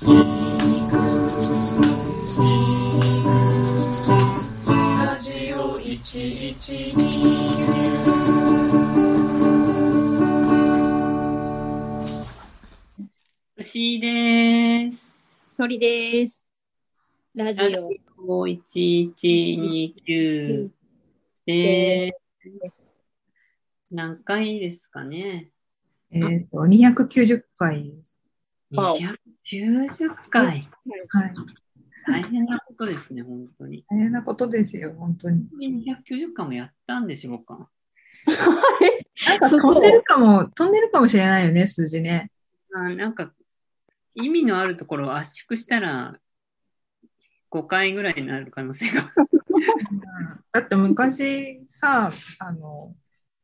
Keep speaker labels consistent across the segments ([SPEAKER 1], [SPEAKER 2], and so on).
[SPEAKER 1] ラジオ
[SPEAKER 2] 牛です。
[SPEAKER 3] 鳥です。ラジオ
[SPEAKER 2] 1129です。何回ですかね
[SPEAKER 4] えっ、と、290回。
[SPEAKER 3] わお
[SPEAKER 2] ?290 回。
[SPEAKER 4] はい。
[SPEAKER 2] 大変なことですね、本当に。
[SPEAKER 4] 大変なことですよ、本当に。
[SPEAKER 2] 290回もやったんでしょうか。
[SPEAKER 4] なんか飛んでるかも、飛んでるかもしれないよね、数字ね。
[SPEAKER 2] あなんか、意味のあるところを圧縮したら、5回ぐらいになる可能性が。
[SPEAKER 4] だって昔さ、あの、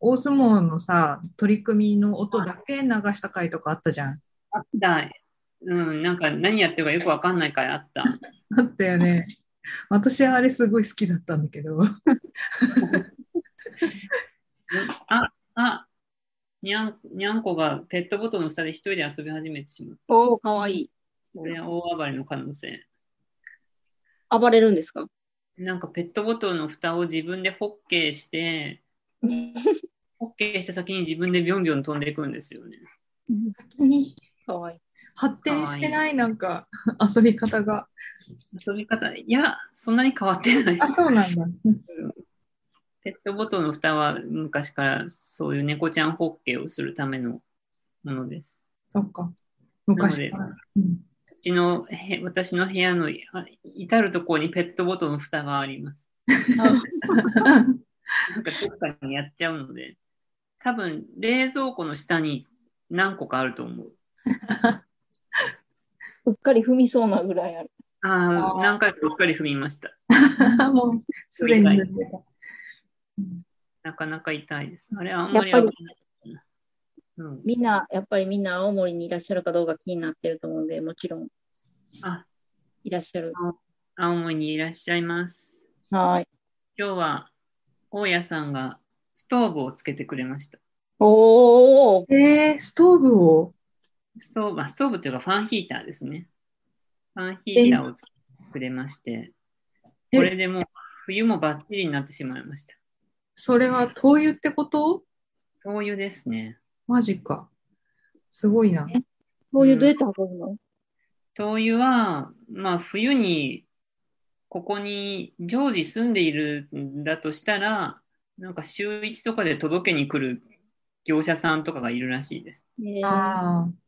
[SPEAKER 4] 大相撲のさ、取り組みの音だけ流した回とかあったじゃん。
[SPEAKER 2] あった。うん、なんか何やってるかよくわかんない回あった。
[SPEAKER 4] あったよね。私はあれすごい好きだったんだけど。
[SPEAKER 2] あ、あ、にゃん、にゃんこがペットボトルの下で一人で遊び始めてしまう。
[SPEAKER 3] おー、かわいい。
[SPEAKER 2] これは大暴れの可能性。
[SPEAKER 3] 暴れるんですか？
[SPEAKER 2] なんかペットボトルの蓋を自分でホッケーして、ホッケーした先に自分でビョンビョン飛んでいくんですよね。
[SPEAKER 3] かわいい。
[SPEAKER 4] 発展してない、なんか、遊び方が。
[SPEAKER 2] 遊び方、いや、そんなに変わってない。
[SPEAKER 4] あ、そうなんだ。
[SPEAKER 2] ペットボトルの蓋は昔からそういう猫ちゃんホッケーをするためのものです。
[SPEAKER 4] そっか。昔から。うん
[SPEAKER 2] のへ私の部屋のあ至るところにペットボトルの蓋があります。なんかどっかにやっちゃうので、多分冷蔵庫の下に何個かあると思う。
[SPEAKER 3] うっかり踏みそうなぐらいある。
[SPEAKER 2] ああ、何回かうっかり踏みました。
[SPEAKER 4] もう、すでにん
[SPEAKER 2] なかなか痛いです。あれ、あんまり危ない。うん、
[SPEAKER 3] みんな、やっぱりみんな青森にいらっしゃるかどうか気になってると思うんで、もちろん
[SPEAKER 2] あ、
[SPEAKER 3] いらっしゃる。
[SPEAKER 2] 青森にいらっしゃいます。
[SPEAKER 3] はーい。
[SPEAKER 2] 今日は、大家さんがストーブをつけてくれました。
[SPEAKER 3] おー、
[SPEAKER 4] えー、ストーブを？
[SPEAKER 2] ストーブ、あストーブというかファンヒーターですね。ファンヒーターをつけてくれまして、
[SPEAKER 4] え
[SPEAKER 2] これでもう冬もバッチリになってしまいました。
[SPEAKER 4] それは灯油ってこと？
[SPEAKER 2] 灯油ですね。
[SPEAKER 4] マジか。すごいな。
[SPEAKER 3] そういうどうやって運ぶの、
[SPEAKER 2] 灯油は、まあ冬にここに常時住んでいるんだとしたら、なんか週1とかで届けに来る業者さんとかがいるらしいです。
[SPEAKER 3] えー
[SPEAKER 4] ああ。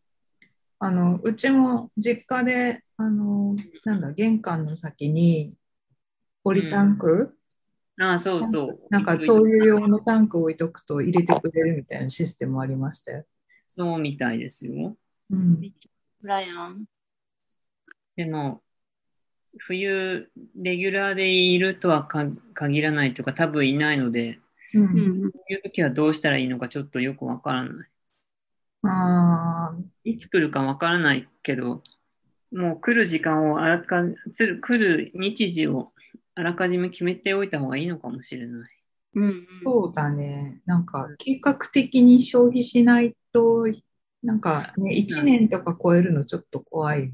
[SPEAKER 4] あの、うちも実家で、あの、なんだ、玄関の先に、ポリタンク、
[SPEAKER 2] ああ、そうそう。
[SPEAKER 4] なんか灯油用のタンク置いとくと入れてくれるみたいなシステムありましたよ。
[SPEAKER 2] そうみたいですよ。
[SPEAKER 4] うん。
[SPEAKER 3] ブライアン。
[SPEAKER 2] でも、冬、レギュラーでいるとはか限らないとか、多分いないので、
[SPEAKER 4] う。
[SPEAKER 3] うんん。
[SPEAKER 2] そういう時はどうしたらいいのかちょっとよくわからない。いつ来るかわからないけど、もう来る時間をあらか、つる来る日時をあらかじめ決めておいた方がいいのかもしれない。
[SPEAKER 3] うん。
[SPEAKER 4] そうだね。なんか、計画的に消費しないと、なんかね、1年とか超えるのちょっと怖いよ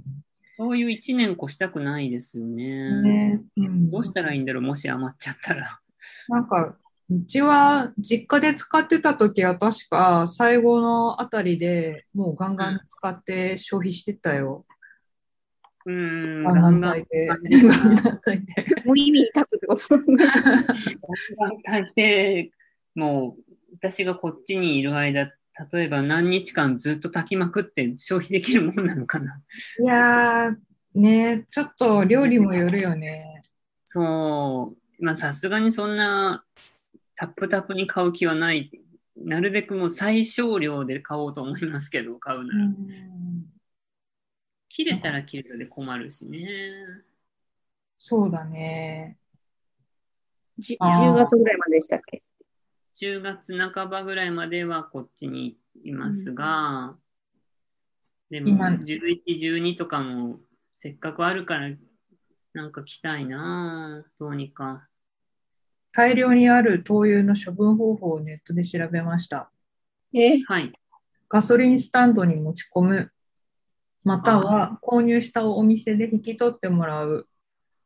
[SPEAKER 2] そういう一年越したくないですよね。
[SPEAKER 4] ね。うん。
[SPEAKER 2] どうしたらいいんだろう、もし余っちゃったら。
[SPEAKER 4] なんか、うちは実家で使ってた時は確か最後のあたりでもうガンガン使って消費してたよ。
[SPEAKER 2] うーん、
[SPEAKER 4] ガンガン炊いて。ガ
[SPEAKER 2] ガンガン
[SPEAKER 4] ンガン炊いて。
[SPEAKER 3] 無意味に炊くってこと
[SPEAKER 2] 大抵、もう、私がこっちにいる間、例えば何日間ずっと炊きまくって消費できるもんなのかな。
[SPEAKER 4] いやー、ね、ちょっと料理もよるよね。
[SPEAKER 2] そう、まあさすがにそんなタップタップに買う気はない。なるべくもう最小量で買おうと思いますけど、買うなら。
[SPEAKER 4] うん
[SPEAKER 2] 切れたら切れたで困るしね。
[SPEAKER 4] そうだね。
[SPEAKER 3] じ
[SPEAKER 4] あー
[SPEAKER 3] ?10 月ぐらいまででしたっけ
[SPEAKER 2] ？10月半ばぐらいまではこっちにいますが、でも
[SPEAKER 4] 今
[SPEAKER 2] 11、12とかもせっかくあるからなんか来たいなぁどうにか。
[SPEAKER 4] 大量にある灯油の処分方法をネットで調べました。
[SPEAKER 3] え？
[SPEAKER 2] はい。
[SPEAKER 4] ガソリンスタンドに持ち込む。または購入したお店で引き取ってもらう。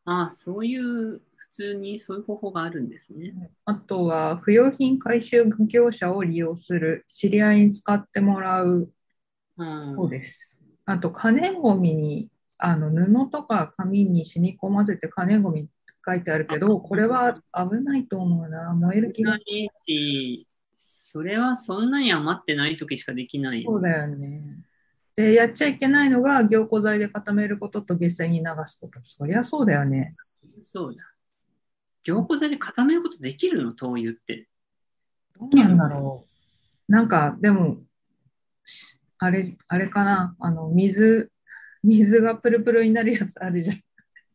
[SPEAKER 2] ああ、そういう、普通にそういう方法があるんですね。
[SPEAKER 4] あとは不用品回収業者を利用する。知り合いに使ってもらう。
[SPEAKER 2] うん。
[SPEAKER 4] そうです。あと可燃ごみにあの布とか紙に染み込ませて可燃ごみ書いてあるけど、これは危ないと思うな。燃える気がする。
[SPEAKER 2] それはそんなに余ってない時しかできないよ。
[SPEAKER 4] そうだよね。で、やっちゃいけないのが凝固剤で固めることと下水に流すこと。そりゃそうだよね。
[SPEAKER 2] そうだ。凝固剤で固めることできるの？灯油って。
[SPEAKER 4] どうなんだろう。なんか、でも、しあれ、あれかな？あの、水、水がプルプルになるやつあるじゃん。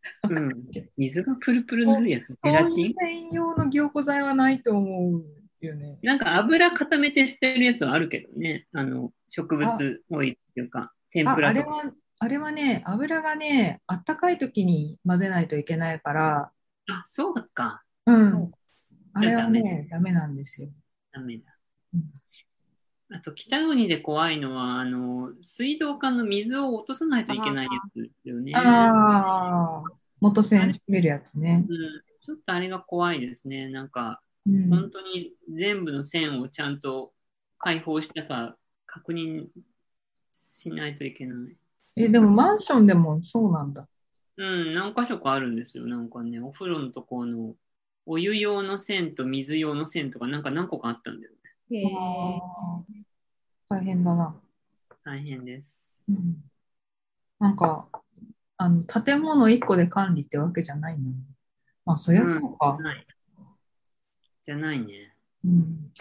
[SPEAKER 2] うん。水がプルプルになるやつ、ゼラチン？
[SPEAKER 4] 専用の凝固剤はないと思うよね。
[SPEAKER 2] なんか油固めて捨てるやつはあるけどね。あの、植物オイルっていうか、天
[SPEAKER 4] あ
[SPEAKER 2] ぷらとか。
[SPEAKER 4] あれは、あれはね、油がね、あったかい時に混ぜないといけないから、
[SPEAKER 2] あ、そうか。
[SPEAKER 4] うん。あれはね、ダメなんですよ。
[SPEAKER 2] ダメだ
[SPEAKER 4] うん。
[SPEAKER 2] あと、北国で怖いのは、あの、水道管の水を落とさないといけないやつですよね。
[SPEAKER 4] ああ、元栓閉めるやつね。
[SPEAKER 2] うん、ちょっとあれが怖いですね。なんか、
[SPEAKER 4] うん
[SPEAKER 2] 本当に全部の線をちゃんと開放したか確認しないといけない。
[SPEAKER 4] え、でもマンションでもそうなんだ。
[SPEAKER 2] うん、何箇所かあるんですよ。なんかね、お風呂のところのお湯用の線と水用の線とかなんか何個かあったんだよね。
[SPEAKER 3] へー
[SPEAKER 4] あー大変だな。
[SPEAKER 2] 大変です。
[SPEAKER 4] うんなんか、あの、建物1個で管理ってわけじゃないのに。まあ、そりゃそうか。
[SPEAKER 2] ない。じゃないね。
[SPEAKER 4] うん。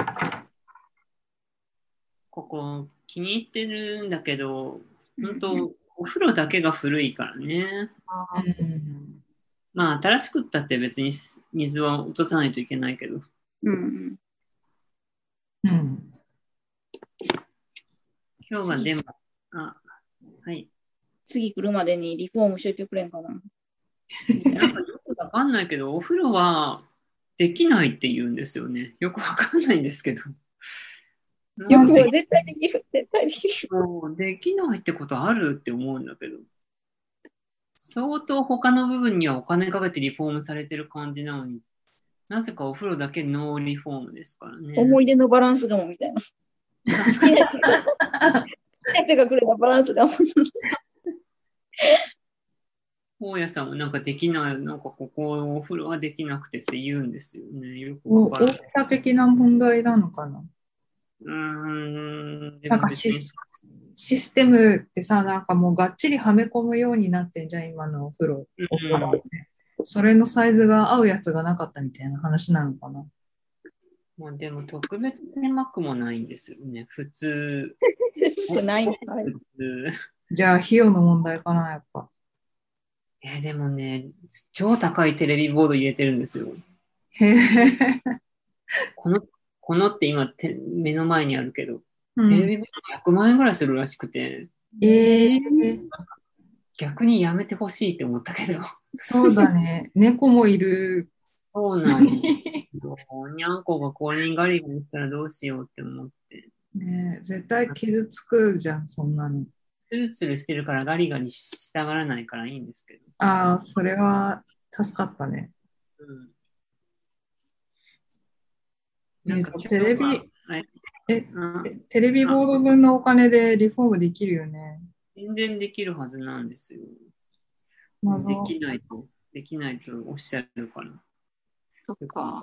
[SPEAKER 2] ここ気に入ってるんだけど、本当お風呂だけが古いからね。
[SPEAKER 4] うん
[SPEAKER 2] まあ、新しくったって別に水は落とさないといけないけど。
[SPEAKER 3] うん
[SPEAKER 4] うん。
[SPEAKER 2] 今日はでも、あ、はい。
[SPEAKER 3] 次来るまでにリフォームしといてくれんかな。
[SPEAKER 2] なんかよくわかんないけど、お風呂はできないって言うんですよね。よくわかんないんですけど。
[SPEAKER 3] よく絶対できる、絶対できる。
[SPEAKER 2] できないってことあるって思うんだけど。相当他の部分にはお金かけてリフォームされてる感じなのに、なぜかお風呂だけノーリフォームですからね。
[SPEAKER 3] 思い出のバランスがもみたいな。好きな人が好きな人がくれたバランスが。
[SPEAKER 2] 大家さんもなんかできない、なんかここお風呂はできなくてって言うんですよね。よく
[SPEAKER 4] 大き
[SPEAKER 2] わからない。
[SPEAKER 4] さ的な問題なのかな。
[SPEAKER 2] うん。
[SPEAKER 4] なんか
[SPEAKER 2] も別に
[SPEAKER 4] しシステムってさ、なんかもうがっちりはめ込むようになってんじゃん、今のお風呂。お風呂ってそれのサイズが合うやつがなかったみたい。な話なのかな。
[SPEAKER 2] まあでも特別狭くもないんですよね。普通。
[SPEAKER 3] 狭くないんだ
[SPEAKER 2] 普通。
[SPEAKER 4] じゃあ、費用の問題かな、やっぱ。
[SPEAKER 2] えーでもね、超高いテレビボード入れてるんですよ。
[SPEAKER 4] へえ。
[SPEAKER 2] この、このって今て目の前にあるけど、
[SPEAKER 4] うん、
[SPEAKER 2] テレビボード100万円ぐらいするらしくて、
[SPEAKER 4] ええ
[SPEAKER 2] 逆にやめてほしいって思ったけど。
[SPEAKER 4] そうだね。猫もいる。
[SPEAKER 2] そうなの。にゃんこがこれにガリガリしたらどうしようって思って。
[SPEAKER 4] ねえ絶対傷つくじゃん、そんなの。
[SPEAKER 2] ツルツルしてるからガリガリしたがらないからいいんですけど。
[SPEAKER 4] ああ、それは助かったね。
[SPEAKER 2] うん。
[SPEAKER 4] ねテレビ
[SPEAKER 2] はい
[SPEAKER 4] え、テレビボード分のお金でリフォームできるよね。
[SPEAKER 2] 全然できるはずなんですよ。
[SPEAKER 4] 謎
[SPEAKER 2] できないと、できないとおっしゃるから。
[SPEAKER 3] そっか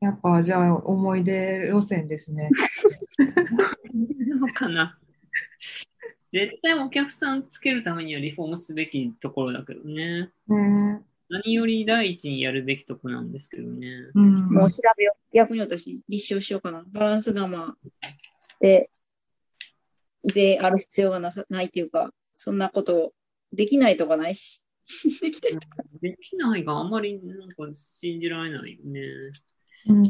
[SPEAKER 4] やっぱじゃあ思い出路線ですね。
[SPEAKER 2] のかな。絶対お客さんつけるためにはリフォームすべきところだけどね。
[SPEAKER 4] ね
[SPEAKER 2] 何より第一にやるべきとこなんですけどね。
[SPEAKER 4] うん。
[SPEAKER 3] もう調べよう。逆に私、立証しようかな。バランスがまあ、で、である必要がなさないっていうか、そんなことできないとかないし。できないとか。
[SPEAKER 2] できないがあまりなんか信じられないよね。
[SPEAKER 4] うん、
[SPEAKER 2] わ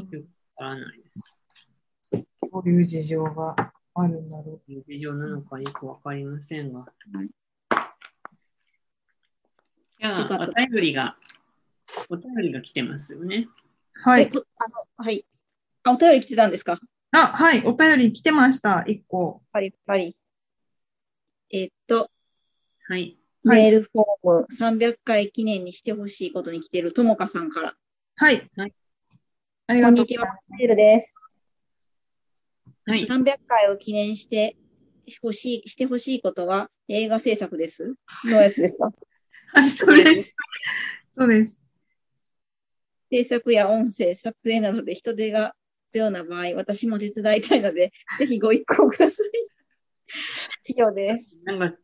[SPEAKER 2] からないです。
[SPEAKER 4] こういう事情があるんだろ
[SPEAKER 2] どういう事情なのかよくわかりませんが。
[SPEAKER 3] はい
[SPEAKER 2] じゃあ、お便りが、お便りが来てますよね。
[SPEAKER 4] う。は
[SPEAKER 3] え
[SPEAKER 4] い。
[SPEAKER 3] こあの、はい。あ、お便り来てたんですか？
[SPEAKER 4] あ、はい。お便り来てました。一個。
[SPEAKER 3] パリパリ。えっと、
[SPEAKER 2] はい。
[SPEAKER 4] はい
[SPEAKER 3] メールフォーム300回記念にしてほしいことに来てるともかさんから。
[SPEAKER 4] はい。
[SPEAKER 2] はい
[SPEAKER 4] ありがとう
[SPEAKER 3] こんにちは、メールです。
[SPEAKER 2] はい。
[SPEAKER 3] 300回を記念してほしい、してほしいことは映画制作です？のやつですか？
[SPEAKER 4] はい、そうです。そうです。
[SPEAKER 3] 制作や音声、撮影などで人手が必要な場合、私も手伝いたいので、ぜひご一行ください。以上です。
[SPEAKER 2] なんか、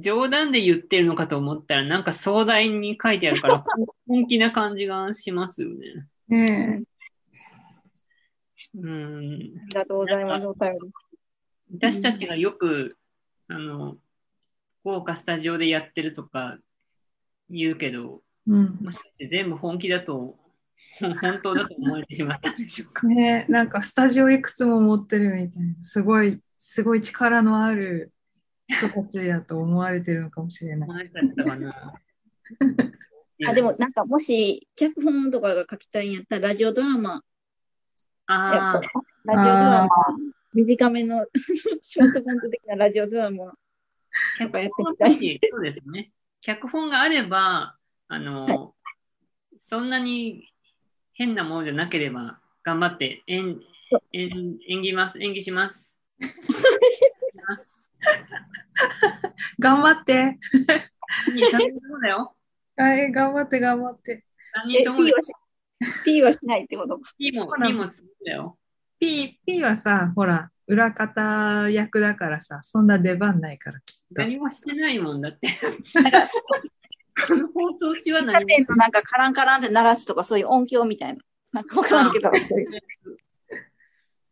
[SPEAKER 2] 冗談で言ってるのかと思ったら、なんか壮大に書いてあるから、本気な感じがしますよね。
[SPEAKER 4] ね
[SPEAKER 2] うん。
[SPEAKER 3] ありがとうございます。お便り。
[SPEAKER 2] 私たちがよく、あの、豪華スタジオでやってるとか言うけど、
[SPEAKER 4] え。うん。
[SPEAKER 2] もしかして全部本気だと、本当だと思われてしまったんでしょうか。
[SPEAKER 4] ねえ、なんかスタジオいくつも持ってるみたいな、すごい、すごい力のある人たちだと思われてるのかもしれない。
[SPEAKER 3] あ、でも、なんかもし、脚本とかが書きたいんやったら、ラジオドラマ、やっ
[SPEAKER 2] ああ
[SPEAKER 3] ぱ、ラジオドラマ、短めの ショートコント的なラジオドラマ、
[SPEAKER 2] 脚
[SPEAKER 3] やっ
[SPEAKER 2] 本
[SPEAKER 3] てみたい。
[SPEAKER 2] そうですね。脚本があれば、あの、そんなに変なものじゃなければ、頑張って演演演技ます、演技します。
[SPEAKER 4] 頑張って。
[SPEAKER 2] いい三人ともだよ。
[SPEAKER 4] はい、頑張って、頑張って。
[SPEAKER 3] え、
[SPEAKER 2] 三人
[SPEAKER 3] P はし、P はしないってこと
[SPEAKER 2] ももするんだよ。
[SPEAKER 4] P、P はさ、ほら、裏方役だからさ、そんな出番ないから、きっと。
[SPEAKER 2] 何もしてないもんだって。
[SPEAKER 3] なんか、
[SPEAKER 2] この放送中は何
[SPEAKER 3] なんかカランカランって鳴らすとかそういう音響みたいな。なんかわからんけど、そういう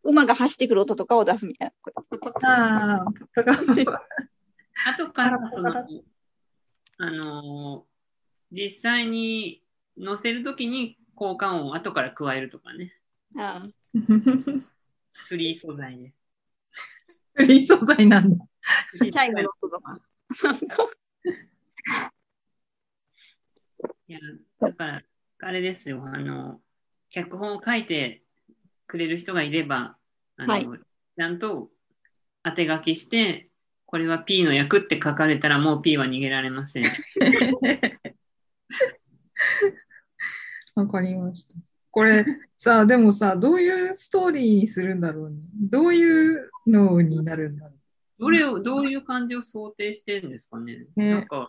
[SPEAKER 3] 馬が走ってくる音とかを出すみたいな。
[SPEAKER 4] ああ、とか、
[SPEAKER 2] 後からそのあのー実際に載せるときに効果音を後から加えるとかね。
[SPEAKER 3] ああ
[SPEAKER 2] フリー素材で。
[SPEAKER 4] フリー素材なんだ。
[SPEAKER 3] チャイムの音とか。なんか
[SPEAKER 2] いや、だから、あれですよ、あの、脚本を書いてくれる人がいれば、あの、
[SPEAKER 3] はい
[SPEAKER 2] ちゃんと当て書きして、これは P の役って書かれたらもう P は逃げられません。
[SPEAKER 4] わかりました。これさ、でもさ、どういうストーリーにするんだろうね。どういうのになるんだろ
[SPEAKER 2] どれを、どういう感じを想定してるんですかね。
[SPEAKER 4] ね
[SPEAKER 2] なんか、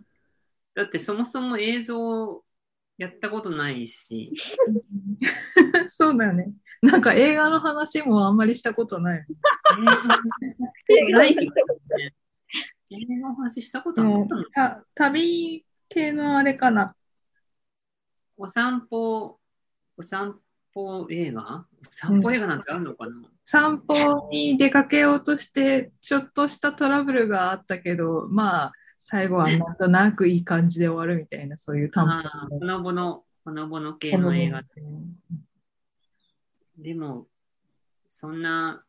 [SPEAKER 2] だってそもそも映像やったことないし、
[SPEAKER 4] う。そうだよね。なんか映画の話もあんまりしたことない。
[SPEAKER 2] 映画ないけどね。映画の話したことあったの
[SPEAKER 4] た旅系のあれかな。
[SPEAKER 2] お散歩、お散歩映画？お散歩映画なんてあるのかな、
[SPEAKER 4] 散歩に出かけようとして、ちょっとしたトラブルがあったけど、まあ、最後はなんとなくいい感じで終わるみたいな、そういう短
[SPEAKER 2] ああ、ほのぼの、ほのぼの系の映画。でも、そんな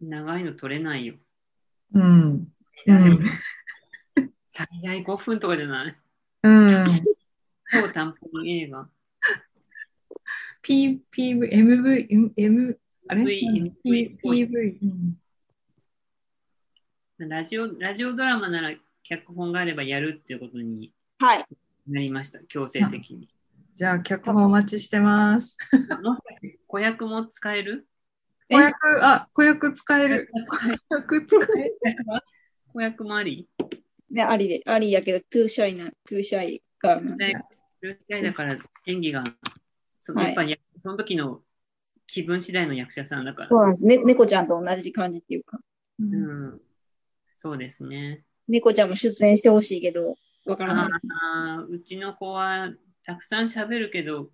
[SPEAKER 2] 長いの撮れないよ。
[SPEAKER 4] うん。
[SPEAKER 2] 最大5分とかじゃない？
[SPEAKER 4] うん。
[SPEAKER 2] 超短編映画。
[SPEAKER 4] P、PV、MV、M、M、あれ？PV。うん
[SPEAKER 2] ラジオ、ラジオドラマなら脚本があればやるっていうことに
[SPEAKER 3] はい。
[SPEAKER 2] なりました。強制的に。
[SPEAKER 4] じゃあ、脚本お待ちしてます。
[SPEAKER 2] 子役も使える？
[SPEAKER 4] 子役、あ、子役使える。子役使える。
[SPEAKER 2] 子役もあり？
[SPEAKER 3] ね、ありで、ありやけど、 too shy な、 too shy ガ、
[SPEAKER 2] ルーだから演技が、その
[SPEAKER 3] はい
[SPEAKER 2] やっぱりその時の気分次第の役者さんだから。
[SPEAKER 3] そうなんです。ね、猫ちゃんと同じ感じっていうか、
[SPEAKER 4] うん
[SPEAKER 2] うん、そうですね。
[SPEAKER 3] 猫ちゃんも出演してほしいけど、わからない。
[SPEAKER 2] うちの子はたくさん喋るけど、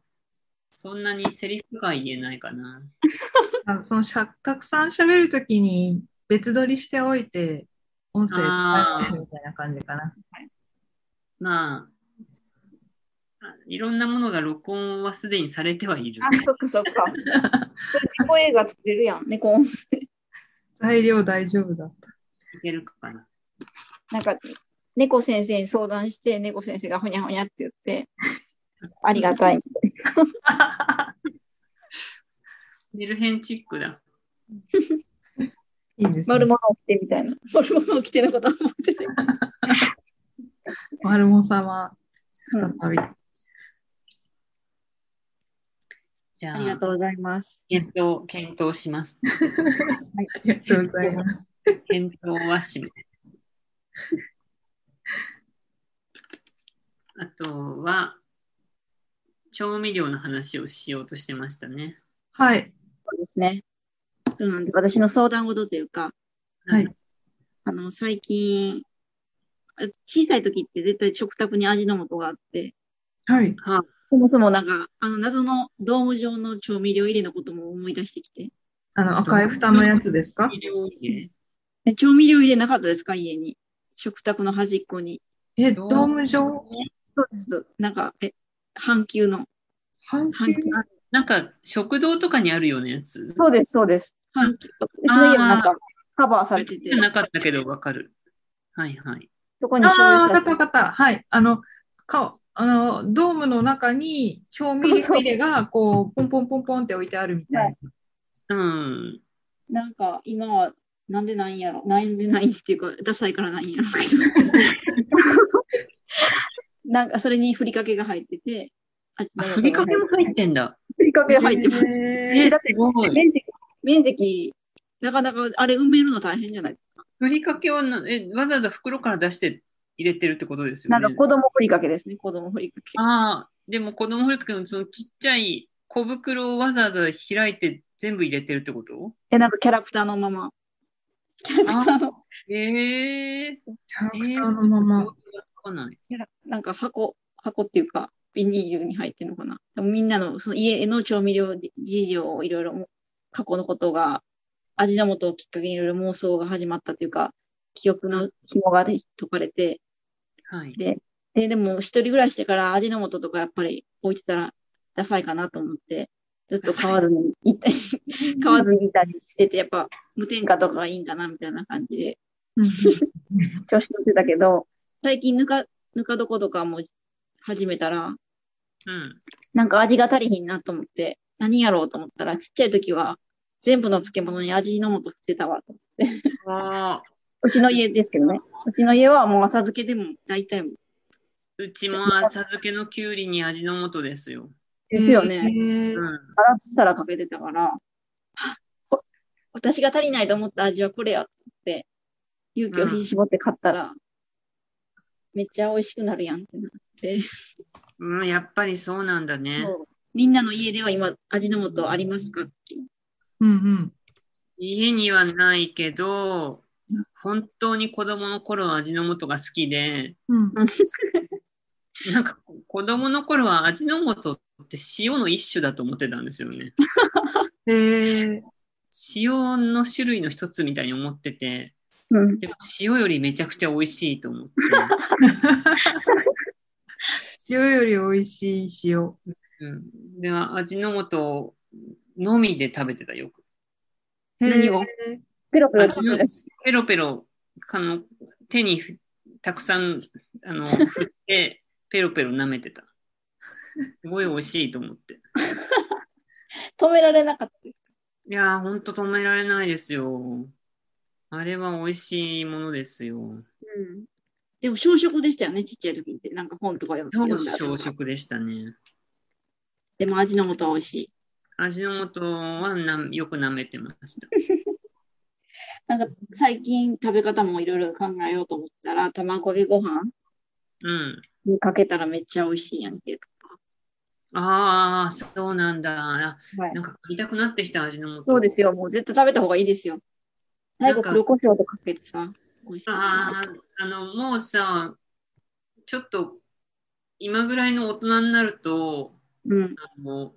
[SPEAKER 2] そんなにセリフが言えないかな。
[SPEAKER 4] あそのしゃたくさん喋るときに別撮りしておいて、音声使えるみたいな感じかな。
[SPEAKER 2] まあ、あいろんなものが録音はすでにされてはいる。
[SPEAKER 3] あ、そっかそっか。猫映画作れるやん、猫音声。
[SPEAKER 4] 材料大丈夫だった。
[SPEAKER 2] いけるかな。
[SPEAKER 3] なんか、猫先生に相談して、猫先生がほにゃほにゃって言って、ありがたい。
[SPEAKER 2] メルヘンチックだ。
[SPEAKER 4] い いいですね。
[SPEAKER 3] 丸物を着てみたいな。丸物を着てのことは思ってて。
[SPEAKER 4] 丸も様、再び。
[SPEAKER 2] じゃあ、
[SPEAKER 3] ありがとうございます。
[SPEAKER 2] 検討、検討します。
[SPEAKER 4] ありがとうございます。
[SPEAKER 2] 検討はしめ。あとは、調味料の話をしようとしてましたね。
[SPEAKER 4] はい。
[SPEAKER 3] そうですね。そうなんで、私の相談事というか、
[SPEAKER 4] はい。
[SPEAKER 3] あの、最近、あ小さい時って絶対食卓に味の素があって、
[SPEAKER 4] はい。
[SPEAKER 2] は
[SPEAKER 3] そもそもなんか、あの、謎のドーム状の調味料入れのことも思い出してきて。
[SPEAKER 4] あの、赤い蓋のやつですか？
[SPEAKER 2] い、料理
[SPEAKER 3] え調味料入れなかったですか？家に。食卓の端っこに。
[SPEAKER 4] え、ドーム状
[SPEAKER 3] そうです。なんか、え、半球の。
[SPEAKER 4] 半球？
[SPEAKER 2] なんか、食堂とかにあるようなやつ？
[SPEAKER 3] そうです、そうです。半球。うちの家もなんか、カバーされてて
[SPEAKER 2] なかったけど、わかる。はいはい。
[SPEAKER 3] そこに醤
[SPEAKER 4] ああ、
[SPEAKER 3] 油さ
[SPEAKER 4] わかったわかった。はい。あの、か、あの、ドームの中に調味料が、こう、ポンポンポンポンって置いてあるみたいな。
[SPEAKER 2] うん。
[SPEAKER 3] なんか、今は、なんでないんやろ？なんでないっていうか、ダサいからないんやろ。なんか、それにふりかけが入ってて、
[SPEAKER 2] ふりかけも入ってんだ。
[SPEAKER 3] ふりかけが入ってます。
[SPEAKER 2] え
[SPEAKER 4] え
[SPEAKER 3] だって。面積、面積、なかなか、あれ埋めるの大変じゃない？
[SPEAKER 2] ふりかけはなえわざわざ袋から出して入れてるってことですよね？
[SPEAKER 3] なんか子供ふりかけですね、子供ふりかけ。
[SPEAKER 2] ああ、でも子供ふりかけのそのちっちゃい小袋をわざわざ開いて全部入れてるってこと？
[SPEAKER 3] え、なんかキャラクターのまま。キャラクターの、
[SPEAKER 2] ええ
[SPEAKER 4] キャラクターのまま。
[SPEAKER 2] わかんない。
[SPEAKER 3] なんか箱、箱っていうか、ビニールに入ってるのかな。でもみんなの、その家の調味料事情をいろいろ、過去のことが、味の素をきっかけにいろいろ妄想が始まったっていうか、記憶の紐がね解かれて、
[SPEAKER 2] はい。
[SPEAKER 3] で、で、でも一人暮らししてから味の素とかやっぱり置いてたらダサいかなと思って、ずっと買わずにいたり、買わずにいたりしてて、やっぱ無添加とかがいいんかなみたいな感じで
[SPEAKER 4] うん
[SPEAKER 3] 調子乗ってたけど、最近ぬか、ぬか床とかも始めたら、
[SPEAKER 2] うん。
[SPEAKER 3] なんか味が足りひんなと思って、何やろうと思ったら、ちっちゃい時は全部の漬物に味の素振ってたわと。
[SPEAKER 2] ああ、
[SPEAKER 3] うちの家ですけどね。うちの家はもう浅漬けでも大体
[SPEAKER 2] うちも浅漬けのきゅうりに味の素ですよ。
[SPEAKER 3] ですよね。
[SPEAKER 4] えー
[SPEAKER 2] うん。
[SPEAKER 3] 辛皿かけてたから、私が足りないと思った味はこれやって、勇気を振り絞って買ったら、めっちゃ美味しくなるやんってなって、
[SPEAKER 2] うん、やっぱりそうなんだね。
[SPEAKER 3] みんなの家では今味の素ありますかって。いう
[SPEAKER 4] うんうん。
[SPEAKER 2] 家にはないけど、本当に子供の頃は味の素が好きで、
[SPEAKER 4] うん。
[SPEAKER 2] なんか子供の頃は味の素って塩の一種だと思ってたんですよね。
[SPEAKER 4] えー、
[SPEAKER 2] 塩の種類の一つみたいに思ってて、
[SPEAKER 3] うん。
[SPEAKER 2] でも塩よりめちゃくちゃ美味しいと思って。
[SPEAKER 4] 塩より美味しい塩。
[SPEAKER 2] うん、では味の素のみで食べてたよく。
[SPEAKER 3] 何を？
[SPEAKER 4] えー
[SPEAKER 3] ペロペロ。
[SPEAKER 2] ペロペロあの手にふたくさんあの振ってペロペロ舐めてた。すごい美味しいと思って。
[SPEAKER 3] 止められなかったです。
[SPEAKER 2] いやー、ほんと止められないですよ。あれは美味しいものですよ。
[SPEAKER 3] うん。でも小食でしたよね、ちっちゃい時って。なんか本とか読んだら
[SPEAKER 2] 小食でしたね。
[SPEAKER 3] でも味の素は美味しい。
[SPEAKER 2] 味の素はなよく舐めてました。
[SPEAKER 3] なんか最近食べ方もいろいろ考えようと思ったら、卵かけご飯
[SPEAKER 2] うん。
[SPEAKER 3] にかけたらめっちゃ美味しいやんけ。
[SPEAKER 2] ああ、そうなんだ。あ
[SPEAKER 3] はい
[SPEAKER 2] なんか食いたくなってきた味の素。
[SPEAKER 3] そうですよ。もう絶対食べた方がいいですよ。最後黒胡椒とかけてさ、美味しい。
[SPEAKER 2] ああ、あの、もうさ、ちょっと今ぐらいの大人になると、
[SPEAKER 3] うん。
[SPEAKER 2] あの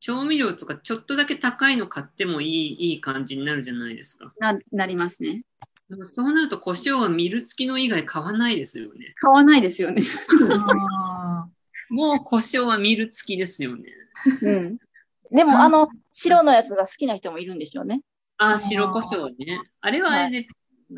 [SPEAKER 2] 調味料とかちょっとだけ高いの買ってもいいいい感じになるじゃないですか。
[SPEAKER 3] な、なりますね。
[SPEAKER 2] でもそうなると胡椒はミル付きの以外買わないですよね。
[SPEAKER 3] 買わないですよね。
[SPEAKER 4] あ
[SPEAKER 2] もう胡椒はミル付きですよね。
[SPEAKER 3] うん。でも、あの、白のやつが好きな人もいるんでしょうね。
[SPEAKER 2] ああ、白胡椒ね。あれはあれで、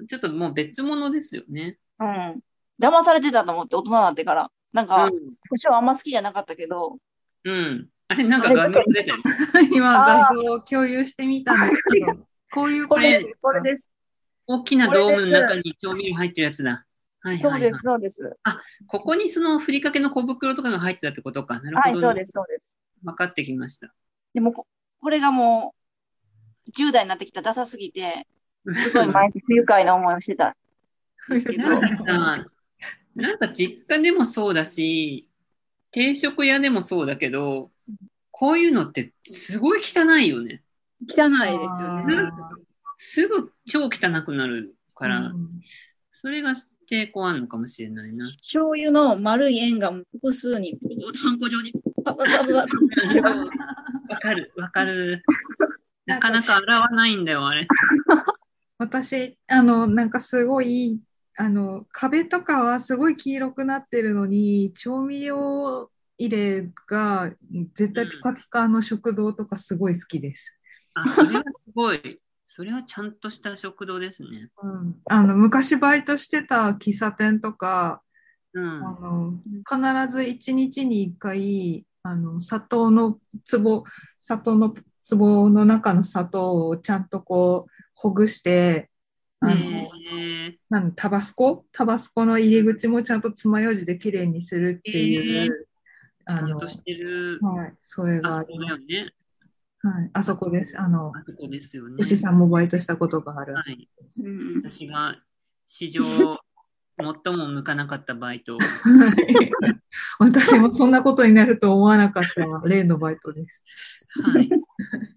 [SPEAKER 2] ちょっともう別物ですよね。
[SPEAKER 3] うん。騙されてたと思って、大人になってから。なんか、
[SPEAKER 2] う
[SPEAKER 3] 胡椒あんま好きじゃなかったけど、
[SPEAKER 2] ん。うん。あれなんか画面出てる。
[SPEAKER 4] ー今画像を共有してみたんですけど、こういう
[SPEAKER 3] これ
[SPEAKER 2] ね、
[SPEAKER 3] これです。
[SPEAKER 2] 大きなドームの中に調味料入ってるやつだ。はいはい、はい
[SPEAKER 3] そうです、。そうです。
[SPEAKER 2] ここにそのふりかけの小袋とかが入ってたってことか。なる
[SPEAKER 3] はい、
[SPEAKER 2] ほど、ね
[SPEAKER 3] そうです、そうです。
[SPEAKER 2] 分かってきました。
[SPEAKER 3] でもこ、これがもう、10代になってきたらダサすぎて、すごい毎日不愉快な思いをしてたんですけど、
[SPEAKER 2] なんか実家でもそうだし、定食屋でもそうだけど、こういうのってすごい汚いよね。
[SPEAKER 3] 汚いですよね。
[SPEAKER 4] あ
[SPEAKER 2] すぐ超汚くなるから、
[SPEAKER 4] うん
[SPEAKER 2] それが抵抗あるのかもしれないな。
[SPEAKER 3] 醤油の丸い円が複数に、ハンコ状に
[SPEAKER 2] わかる、わかる。なかなか洗わないんだよ、あれ。
[SPEAKER 4] 私、あの、なんかすごい、あの、壁とかはすごい黄色くなってるのに、調味料入れが絶対ピカピカの食堂とかすごい好きです。
[SPEAKER 2] あ、それはすごい。それはちゃんとした食堂ですね。
[SPEAKER 4] うん、あの昔バイトしてた喫茶店とか、
[SPEAKER 2] うん。
[SPEAKER 4] あの必ず1日に1回あの砂糖の壺砂糖の壺の中の砂糖をちゃんとこうほぐしてあの、
[SPEAKER 2] え
[SPEAKER 4] なんタバスコ？タバスコの入り口もちゃんと爪楊枝できれいにするっていう、あの
[SPEAKER 2] ーちゃんとしてる。
[SPEAKER 4] はい、それが
[SPEAKER 2] あね。
[SPEAKER 4] はい、あそこですあの
[SPEAKER 2] あそこですよね。
[SPEAKER 4] 牛さんもバイトしたことがある、
[SPEAKER 2] はい。
[SPEAKER 3] うん
[SPEAKER 2] 私が史上最も向かなかったバイト。
[SPEAKER 4] はい私もそんなことになると思わなかった例のバイトです。
[SPEAKER 2] はい。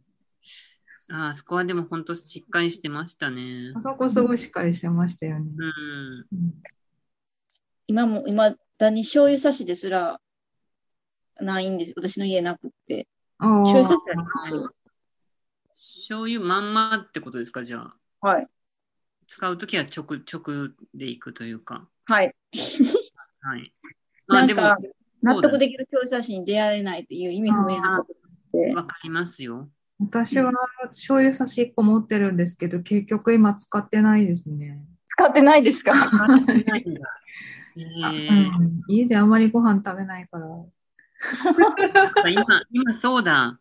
[SPEAKER 2] ああそこはでも本当しっかりしてましたね
[SPEAKER 4] あ。そこすごいしっかりしてましたよね。
[SPEAKER 2] うん。
[SPEAKER 4] うん
[SPEAKER 3] 今も、今だに醤油差しですらないんです。私の家なくって。醤油差しあります？
[SPEAKER 2] 醤油まんまってことですか、じゃあ。
[SPEAKER 3] はい。
[SPEAKER 2] 使うときは直、直でいくというか。
[SPEAKER 3] はい。
[SPEAKER 2] はい。
[SPEAKER 3] なん
[SPEAKER 2] でも
[SPEAKER 3] か、納得できる醤油差しに出会えないっていう意味不明なことで。
[SPEAKER 2] わかりますよ。
[SPEAKER 4] 私は醤油差し1個持ってるんですけど、結局今使ってないですね。
[SPEAKER 3] 使ってないですか？
[SPEAKER 2] ないんだ。え
[SPEAKER 4] あ
[SPEAKER 2] ー
[SPEAKER 4] うん、家であまりご飯食べないから。
[SPEAKER 2] 今、今そうだ。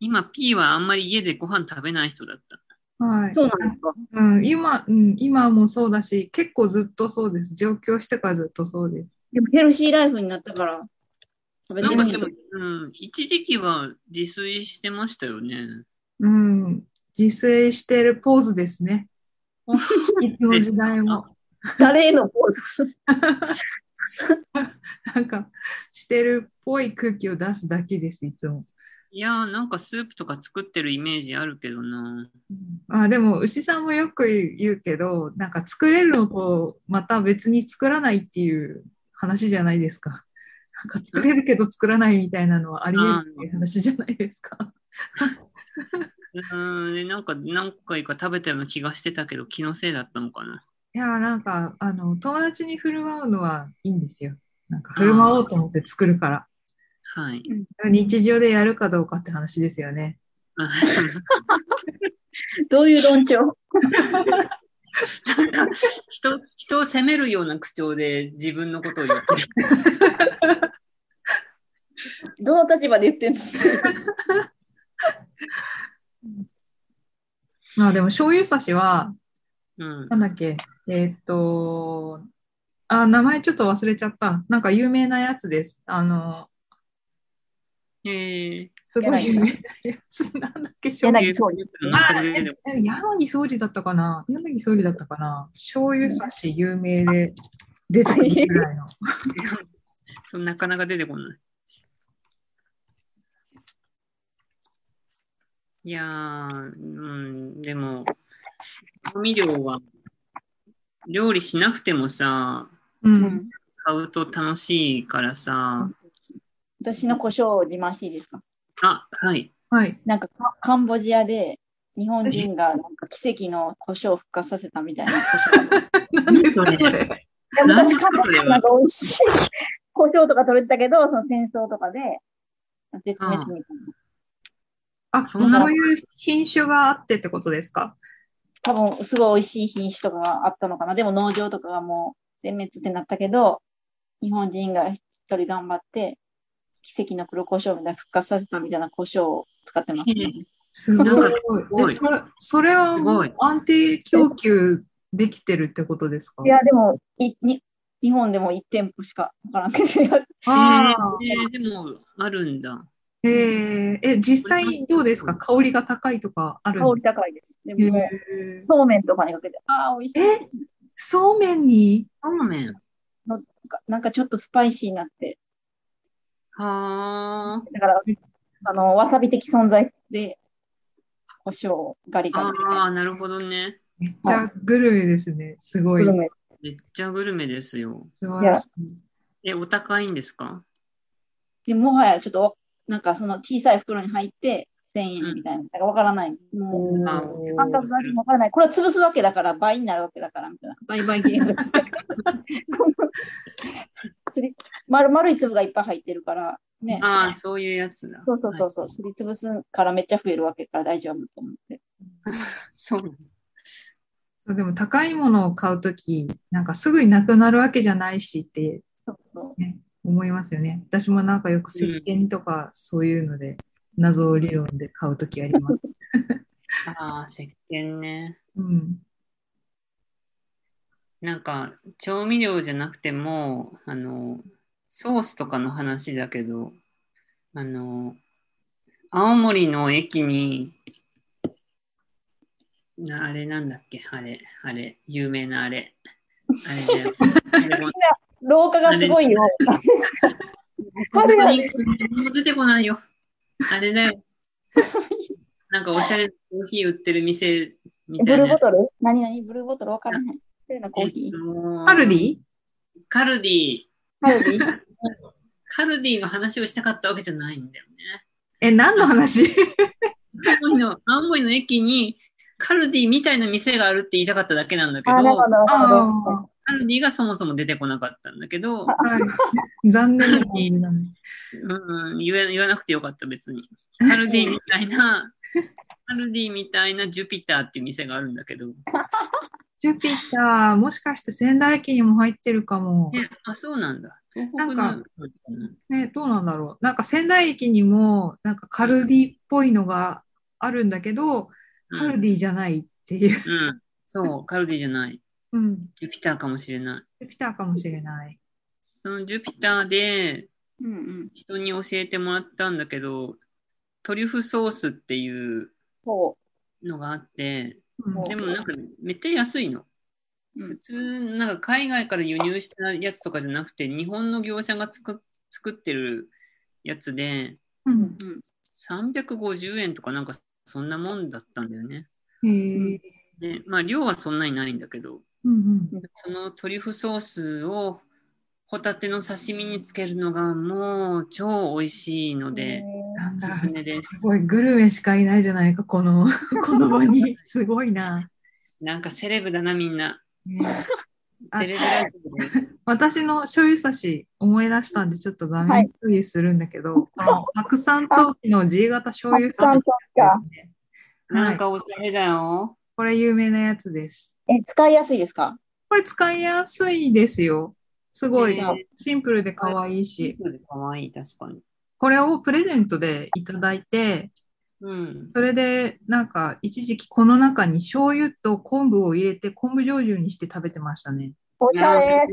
[SPEAKER 2] 今、P はあんまり家でご飯食べない人だった。
[SPEAKER 4] はい。
[SPEAKER 3] そうなんですか？
[SPEAKER 4] うん、今、うん、今もそうだし、結構ずっとそうです。上京してからずっとそうです。
[SPEAKER 3] でもヘルシーライフになったから
[SPEAKER 2] なんかでも、うん、一時期は自炊してましたよね。
[SPEAKER 4] うん、自炊してるポーズですね。いつの時代も。
[SPEAKER 3] 誰へのポーズ？
[SPEAKER 4] なんか、してるっぽい空気を出すだけです、いつも。
[SPEAKER 2] いやー、なんかスープとか作ってるイメージあるけどな。
[SPEAKER 4] あでも牛さんもよく言うけどなんか作れるのとまた別に作らないっていう話じゃないですか。なんか作れるけど作らないみたいなのはありえるっていう話じゃないですか。
[SPEAKER 2] うん、でなんか何回か食べたような気がしてたけど、気のせいだったのかな。
[SPEAKER 4] いやなんかあの友達に振る舞うのはいいんですよ。なんか振る舞おうと思って作るから。
[SPEAKER 2] はい。
[SPEAKER 4] 日常でやるかどうかって話ですよね。
[SPEAKER 3] どういう論調？
[SPEAKER 2] 人人を責めるような口調で自分のことを言ってる。
[SPEAKER 3] どの立場で言ってんの？
[SPEAKER 4] まあでも醤油差しは
[SPEAKER 2] うん
[SPEAKER 4] なんだっけ？えーっとあ名前ちょっと忘れちゃった。なんか有名なやつです。あの
[SPEAKER 2] へえ。
[SPEAKER 4] すごい有名なやつ。なんだっけ醤油
[SPEAKER 3] 柳総理。
[SPEAKER 4] 柳総理だったかな？柳総理だったかな？醤油差し有名で出てくるぐらいの。
[SPEAKER 2] そうなかなか出てこない。いやー、うん、でも、調味料は、料理しなくてもさ、
[SPEAKER 4] うん。
[SPEAKER 2] 買うと楽しいからさ、
[SPEAKER 3] 私の胡椒を自慢していいですか？
[SPEAKER 2] あ、はい。
[SPEAKER 4] はい。
[SPEAKER 3] なんかカカンボジアで日本人がなんか奇跡の胡椒を復活させたみたいな
[SPEAKER 4] 何ですか
[SPEAKER 2] それ
[SPEAKER 3] 昔カンボジアなんか美味しい胡椒とか取れてたけど、その戦争とかで絶滅みたいな。
[SPEAKER 4] あ、
[SPEAKER 2] そんな
[SPEAKER 4] そういう品種があってってことですか？
[SPEAKER 3] 多分すごい美味しい品種とかがあったのかな。でも農場とかがもう全滅ってなったけど、日本人が一人頑張って奇跡の黒胡椒みたいな復活させたみたいな胡椒を使ってますね。
[SPEAKER 4] すごい。
[SPEAKER 2] なんかす
[SPEAKER 4] え
[SPEAKER 2] ごい。
[SPEAKER 4] そそれは安定供給できてるってことですか？
[SPEAKER 3] いや、でも、いに日本でも1店舗しかわからんけど、
[SPEAKER 4] ああ、
[SPEAKER 2] えーでも、あるんだ。
[SPEAKER 4] えー、え、実際どうですか？香りが高いとかある
[SPEAKER 3] 香り高いです。でも、
[SPEAKER 4] へー。
[SPEAKER 3] そうめんとかにかけて、ああ、美味しい。
[SPEAKER 4] えそうめんに？
[SPEAKER 2] そうめん。
[SPEAKER 3] なんかなんかちょっとスパイシーになって、
[SPEAKER 2] は
[SPEAKER 3] だから、あの、わさび的存在で、胡椒ガリ
[SPEAKER 2] あ。
[SPEAKER 3] ガリ。
[SPEAKER 2] ああ、なるほどね。
[SPEAKER 4] めっちゃグルメですね。すごい。
[SPEAKER 2] めっちゃグルメですよ。
[SPEAKER 4] 素晴らしい。
[SPEAKER 2] え、お高いんですか？
[SPEAKER 3] でもはやちょっとわ、なんかその小さい袋に入って1000円みたいな。だからわからない。もう、
[SPEAKER 2] あ
[SPEAKER 3] 感覚がわからない。これは潰すわけだから倍になるわけだから、みたいな。倍々ゲーム 丸丸い粒がいっぱい入ってるから、ね。
[SPEAKER 2] ああ、そういうやつだ。
[SPEAKER 3] そうそうそうそう、すり潰すからめっちゃ増えるわけから大丈夫と思って。
[SPEAKER 2] そう。
[SPEAKER 4] そうでも高いものを買うとき、なんかすぐになくなるわけじゃないしって
[SPEAKER 3] そうそう。
[SPEAKER 4] 思いますよね。私もなんかよく石鹸とかそういうので謎理論で買うときあります。
[SPEAKER 2] ああ、石鹸ね。
[SPEAKER 4] うん。
[SPEAKER 2] なんか、調味料じゃなくても、あの、ソースとかの話だけど、あの、青森の駅に、なあれなんだっけ？あれ、あれ、有名なあれ。あれだよ。
[SPEAKER 3] 廊下がすごいよ。
[SPEAKER 2] ここに何も出てこないよ。あれだよ。なんかおしゃれなコーヒー売ってる店みたいな。
[SPEAKER 3] ブルーボトル？何何？ブルーボトルわからへん。そういうのコーヒー。
[SPEAKER 4] カルディ？
[SPEAKER 2] カルディ。
[SPEAKER 3] カルディ？
[SPEAKER 2] カルディの話をしたかったわけじゃないんだよね。
[SPEAKER 4] え、何の話？
[SPEAKER 2] 青森の青森の駅にカルディみたいな店があるって言いたかっただけなんだけど、カルディがそもそも出てこなかったんだけど。
[SPEAKER 4] 残念な感じだね。
[SPEAKER 2] うん、言え言わなくてよかった、別に。カルディみたいな、カルディみたいなジュピターっていう店があるんだけど、
[SPEAKER 4] ジュピター、もしかして仙台駅にも入ってるかも。
[SPEAKER 2] えあ、そうなんだ。
[SPEAKER 4] なんか
[SPEAKER 2] の
[SPEAKER 4] ね、どうなんだろう。なんか仙台駅にも、なんかカルディっぽいのがあるんだけど、カルディじゃないっていう。
[SPEAKER 2] うん、うんそう、カルディじゃない。
[SPEAKER 4] うん。
[SPEAKER 2] ジュピターかもしれない。
[SPEAKER 4] ジュピターかもしれない。
[SPEAKER 2] そのジュピターで
[SPEAKER 3] うんうん。
[SPEAKER 2] 人に教えてもらったんだけど、トリュフソースっていう
[SPEAKER 3] そ
[SPEAKER 2] のがあって、
[SPEAKER 4] うん
[SPEAKER 2] でもなんかめっちゃ安いの。
[SPEAKER 3] う。うん
[SPEAKER 2] 普通、なんか海外から輸入したやつとかじゃなくて、日本の業者が作っ作ってるやつで、
[SPEAKER 4] うん
[SPEAKER 3] うん
[SPEAKER 2] 350円とかなんかそんなもんだったんだよね。で、まあ量はそんなにないんだけど、
[SPEAKER 4] うん
[SPEAKER 2] そのトリュフソースをホタテの刺身につけるのがもう超美味しいので、お
[SPEAKER 4] だ、
[SPEAKER 2] すすめです
[SPEAKER 4] す。ごいグルメしかいないじゃないか、この、この場に。すごいな。
[SPEAKER 2] なんかセレブだな、みんな。
[SPEAKER 4] 私の醤油差し思い出したんで、ちょっと画面共有するんだけど、この白山陶器の G 型醤油差しですね。はい。
[SPEAKER 2] なんかおしゃれだよ。
[SPEAKER 4] これ有名なやつです。
[SPEAKER 3] え、使いやすいですか？
[SPEAKER 4] これ使いやすいですよ。すごい
[SPEAKER 2] えー
[SPEAKER 4] シンプルで可愛いし、
[SPEAKER 2] かわいい、確かに。
[SPEAKER 4] これをプレゼントでいただいて、
[SPEAKER 2] うん。
[SPEAKER 4] それでなんか一時期この中に醤油と昆布を入れて昆布醤油にして食べてましたね。
[SPEAKER 3] おしゃれ。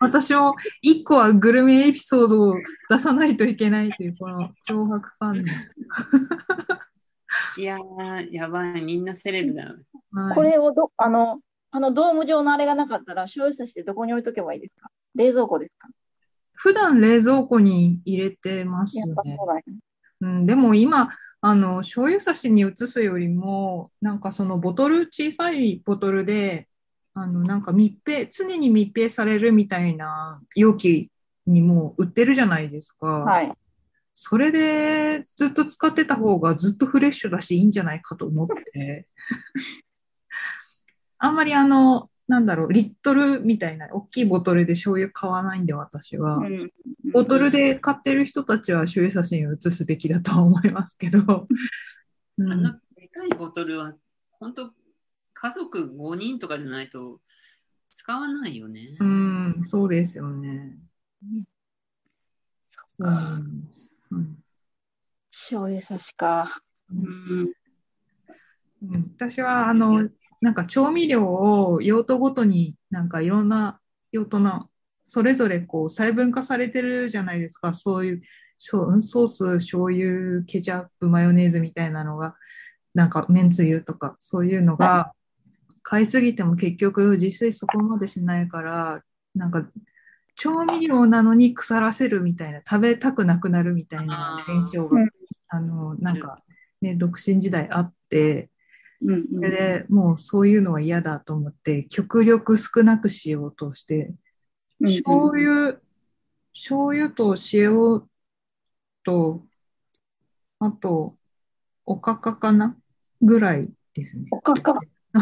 [SPEAKER 4] 私も一個はグルメエピソードを出さないといけないというこの脅迫観念。
[SPEAKER 2] いやー、やばい。みんなセレブだよ。
[SPEAKER 4] はい
[SPEAKER 3] これをど、あの、あのドーム状のあれがなかったら、醤油差しでどこに置いとけばいいですか？冷蔵庫ですか？
[SPEAKER 4] 普段冷蔵庫に入れてますね
[SPEAKER 3] やっぱ。そうだよね。
[SPEAKER 4] うん、でも今、あの、醤油差しに移すよりも、なんかそのボトル、小さいボトルで、あの、なんか密閉、常に密閉されるみたいな容器にも売ってるじゃないですか。
[SPEAKER 3] はい。
[SPEAKER 4] それでずっと使ってた方がずっとフレッシュだしいいんじゃないかと思って。あんまりあの、なんだろう、リットルみたいな大きいボトルで醤油買わないんで私は。
[SPEAKER 3] うん
[SPEAKER 4] ボトルで買ってる人たちは醤油写真を写すべきだとは思いますけど。う
[SPEAKER 2] あの
[SPEAKER 4] ん、
[SPEAKER 2] でかいボトルは、本当家族5人とかじゃないと使わないよね。
[SPEAKER 4] うん、そうですよね。そうなんですうん
[SPEAKER 3] 醤油差しか。うん。
[SPEAKER 4] うん、私はあのなんか調味料を用途ごとになんかいろんな用途のそれぞれこう細分化されてるじゃないですか。そういうソソース醤油ケチャップマヨネーズみたいなのがなんかめんつゆとかそういうのが買いすぎても結局実際そこまでしないからなんか調味料なのに腐らせるみたいな食べたくなくなるみたいな現象が
[SPEAKER 3] うん。
[SPEAKER 4] あのなんかね独身時代あって。
[SPEAKER 3] うん
[SPEAKER 4] それでもうそういうのは嫌だと思って、極力少なくしようとして、
[SPEAKER 3] うん
[SPEAKER 4] 醤油、醤油と塩と、あと、おかかかな？ぐらいですね。
[SPEAKER 3] おかか。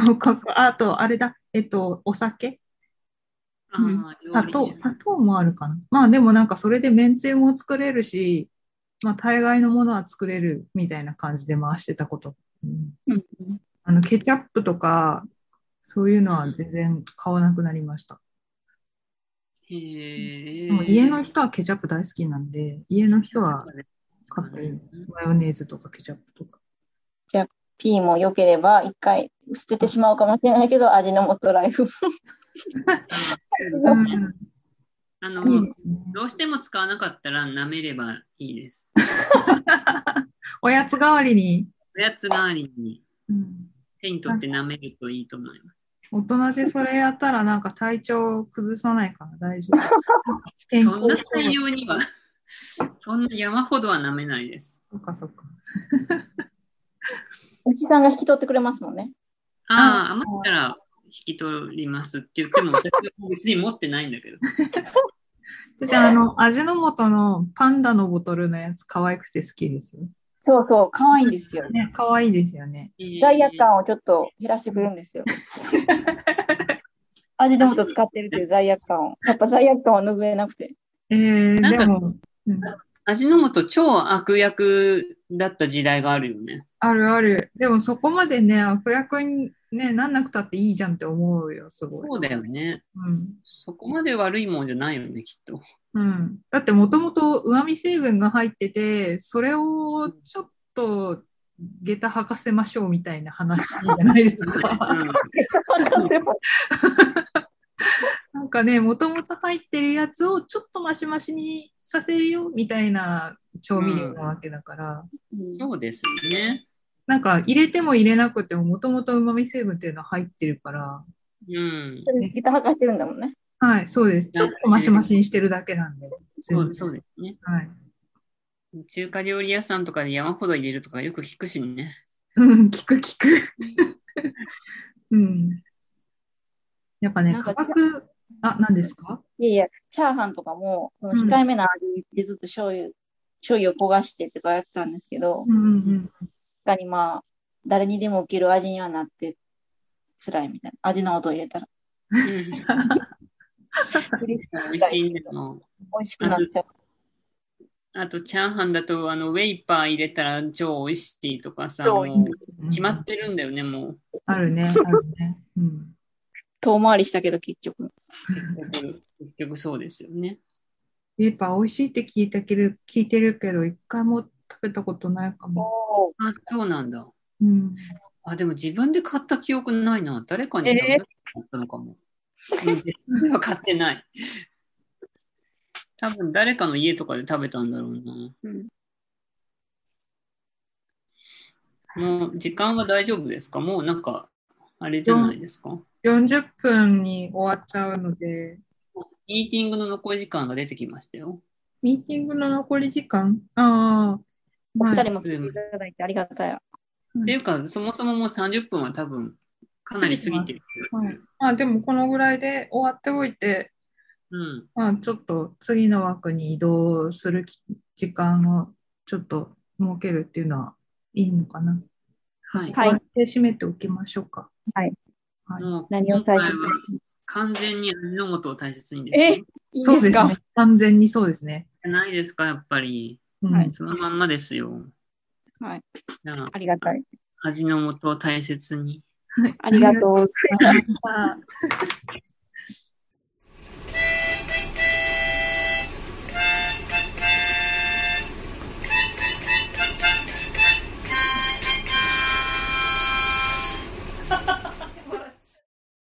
[SPEAKER 4] おかか、あと、あれだ、えっと、お酒？
[SPEAKER 2] ああ、
[SPEAKER 4] 砂糖、砂糖もあるかな？まあでもなんかそれでめんつゆも作れるし、まあ大概のものは作れるみたいな感じで回してたこと。うん
[SPEAKER 3] うん
[SPEAKER 4] あの、ケチャップとか、そういうのは全然買わなくなりました。
[SPEAKER 2] へえ。
[SPEAKER 4] でも家の人はケチャップ大好きなんで、家の人は買ってる。マヨネーズとかケチャップとか。
[SPEAKER 3] ピーも良ければ一回捨ててしまうかもしれないけど、味の素ライフ。
[SPEAKER 4] うん
[SPEAKER 2] あの、
[SPEAKER 4] いいね。
[SPEAKER 2] どうしても使わなかったら舐めればいいです。
[SPEAKER 4] おやつ代わりに、
[SPEAKER 2] おやつ代わりに
[SPEAKER 4] うん
[SPEAKER 2] 手に取って舐めるといいと思います。
[SPEAKER 4] 大人でそれやったらなんか体調崩さないから大丈夫？健
[SPEAKER 2] そんな
[SPEAKER 4] 症
[SPEAKER 2] 大量には、そんな山ほどは舐めないです。
[SPEAKER 4] そっかそっか。
[SPEAKER 3] 牛さんが引き取ってくれますもんね。
[SPEAKER 2] ああ、
[SPEAKER 4] あ
[SPEAKER 2] 余ったら引き取りますって言っても、私は別に持ってないんだけど。
[SPEAKER 4] 私あの、味の素のパンダのボトルのやつ可愛くて好きですよ。
[SPEAKER 3] そうそう、可愛いんですよ。
[SPEAKER 4] ね、可愛いですよね。
[SPEAKER 3] 罪悪感をちょっと減らしてくれるんですよ。味の素使ってるっていう罪悪感を。やっぱ罪悪感は拭えなくて。
[SPEAKER 4] えー、でも、うん
[SPEAKER 2] 味の素超悪役だった時代があるよね。
[SPEAKER 4] あるある。でもそこまでね、悪役に、ね、なんなくたっていいじゃんって思うよ、すごい。
[SPEAKER 2] そうだよね。
[SPEAKER 4] うん。
[SPEAKER 2] そこまで悪いもんじゃないよね、きっと。
[SPEAKER 4] うん。だってもともと旨味成分が入ってて、それをちょっと下駄履かせましょうみたいな話じゃないですか。なんかね、もともと入ってるやつをちょっとマシマシにさせるよみたいな調味料なわけだから、
[SPEAKER 2] そうですね。
[SPEAKER 4] なんか入れても入れなくてももともと旨味成分っていうのは入ってるから、
[SPEAKER 2] うん。
[SPEAKER 3] ギター履かしてるんだもんね。
[SPEAKER 4] はい、そうです。ちょっとマシマシにしてるだけなんで。
[SPEAKER 2] そうそうですね。
[SPEAKER 4] はい。
[SPEAKER 2] 中華料理屋さんとかで山ほど入れるとかよく聞くしね。
[SPEAKER 4] うん、聞く聞く。うん。やっぱね、
[SPEAKER 3] なんか
[SPEAKER 4] 価格、あ、何ですか？
[SPEAKER 3] いやいや、チャーハンとかも、その控えめな味でずっと醤油、醤油を焦がしてとかやってたんですけど、
[SPEAKER 4] うんうん
[SPEAKER 3] 確かにまあ、誰にでも受ける味にはなって辛いみたいな。味の素を入れたら。
[SPEAKER 2] うん
[SPEAKER 3] 美味し
[SPEAKER 2] いんだもん。
[SPEAKER 3] 美味しくなっちゃう。
[SPEAKER 2] あと、チャーハンだと、あの、ウェイパー入れたら超美味しいとかさ、決まってるんだよね、もう。
[SPEAKER 4] あるね、あるね。うん。
[SPEAKER 3] 遠回りしたけど結局。
[SPEAKER 2] 結局結局そうですよね。
[SPEAKER 4] やっぱ美味しいって聞いたけど、聞いてるけど、一回も食べたことないかも。
[SPEAKER 2] あ、そうなんだ。
[SPEAKER 4] うん。
[SPEAKER 2] あ、でも自分で買った記憶ないな。誰かに食べたったのかも。うん自分では買ってない。多分誰かの家とかで食べたんだろうな。
[SPEAKER 3] うん
[SPEAKER 2] もう時間は大丈夫ですか？もうなんか、あれじゃないですか
[SPEAKER 4] ？40分に終わっちゃうので、
[SPEAKER 2] ミーティングの残り時間が出てきましたよ。
[SPEAKER 4] ミーティングの残り時間？ああ、
[SPEAKER 3] お
[SPEAKER 4] はい
[SPEAKER 3] 二人も来ていただいてありがたい。
[SPEAKER 2] っていうか、そもそももう30分は多分かなり過ぎてる。
[SPEAKER 4] はい。まあでもこのぐらいで終わっておいて、
[SPEAKER 2] うん。
[SPEAKER 4] まあちょっと次の枠に移動するき時間をちょっと設けるっていうのはいいのかな。
[SPEAKER 2] はい。
[SPEAKER 3] はい
[SPEAKER 4] こうやって締めておきましょうか。
[SPEAKER 3] はい。
[SPEAKER 4] はい。
[SPEAKER 2] もう
[SPEAKER 3] 何を大切に
[SPEAKER 2] 完全に味の素を大切にですね。
[SPEAKER 3] いい
[SPEAKER 4] そう
[SPEAKER 3] ですか
[SPEAKER 4] ね。完全にそうですね。
[SPEAKER 2] じゃないですか、やっぱり。
[SPEAKER 4] うん
[SPEAKER 3] はい
[SPEAKER 2] そのまんまですよ。
[SPEAKER 3] はい。
[SPEAKER 2] じゃあ
[SPEAKER 3] ありがたい。
[SPEAKER 2] 味の素を大切に。
[SPEAKER 3] ありがとうございます。
[SPEAKER 4] あ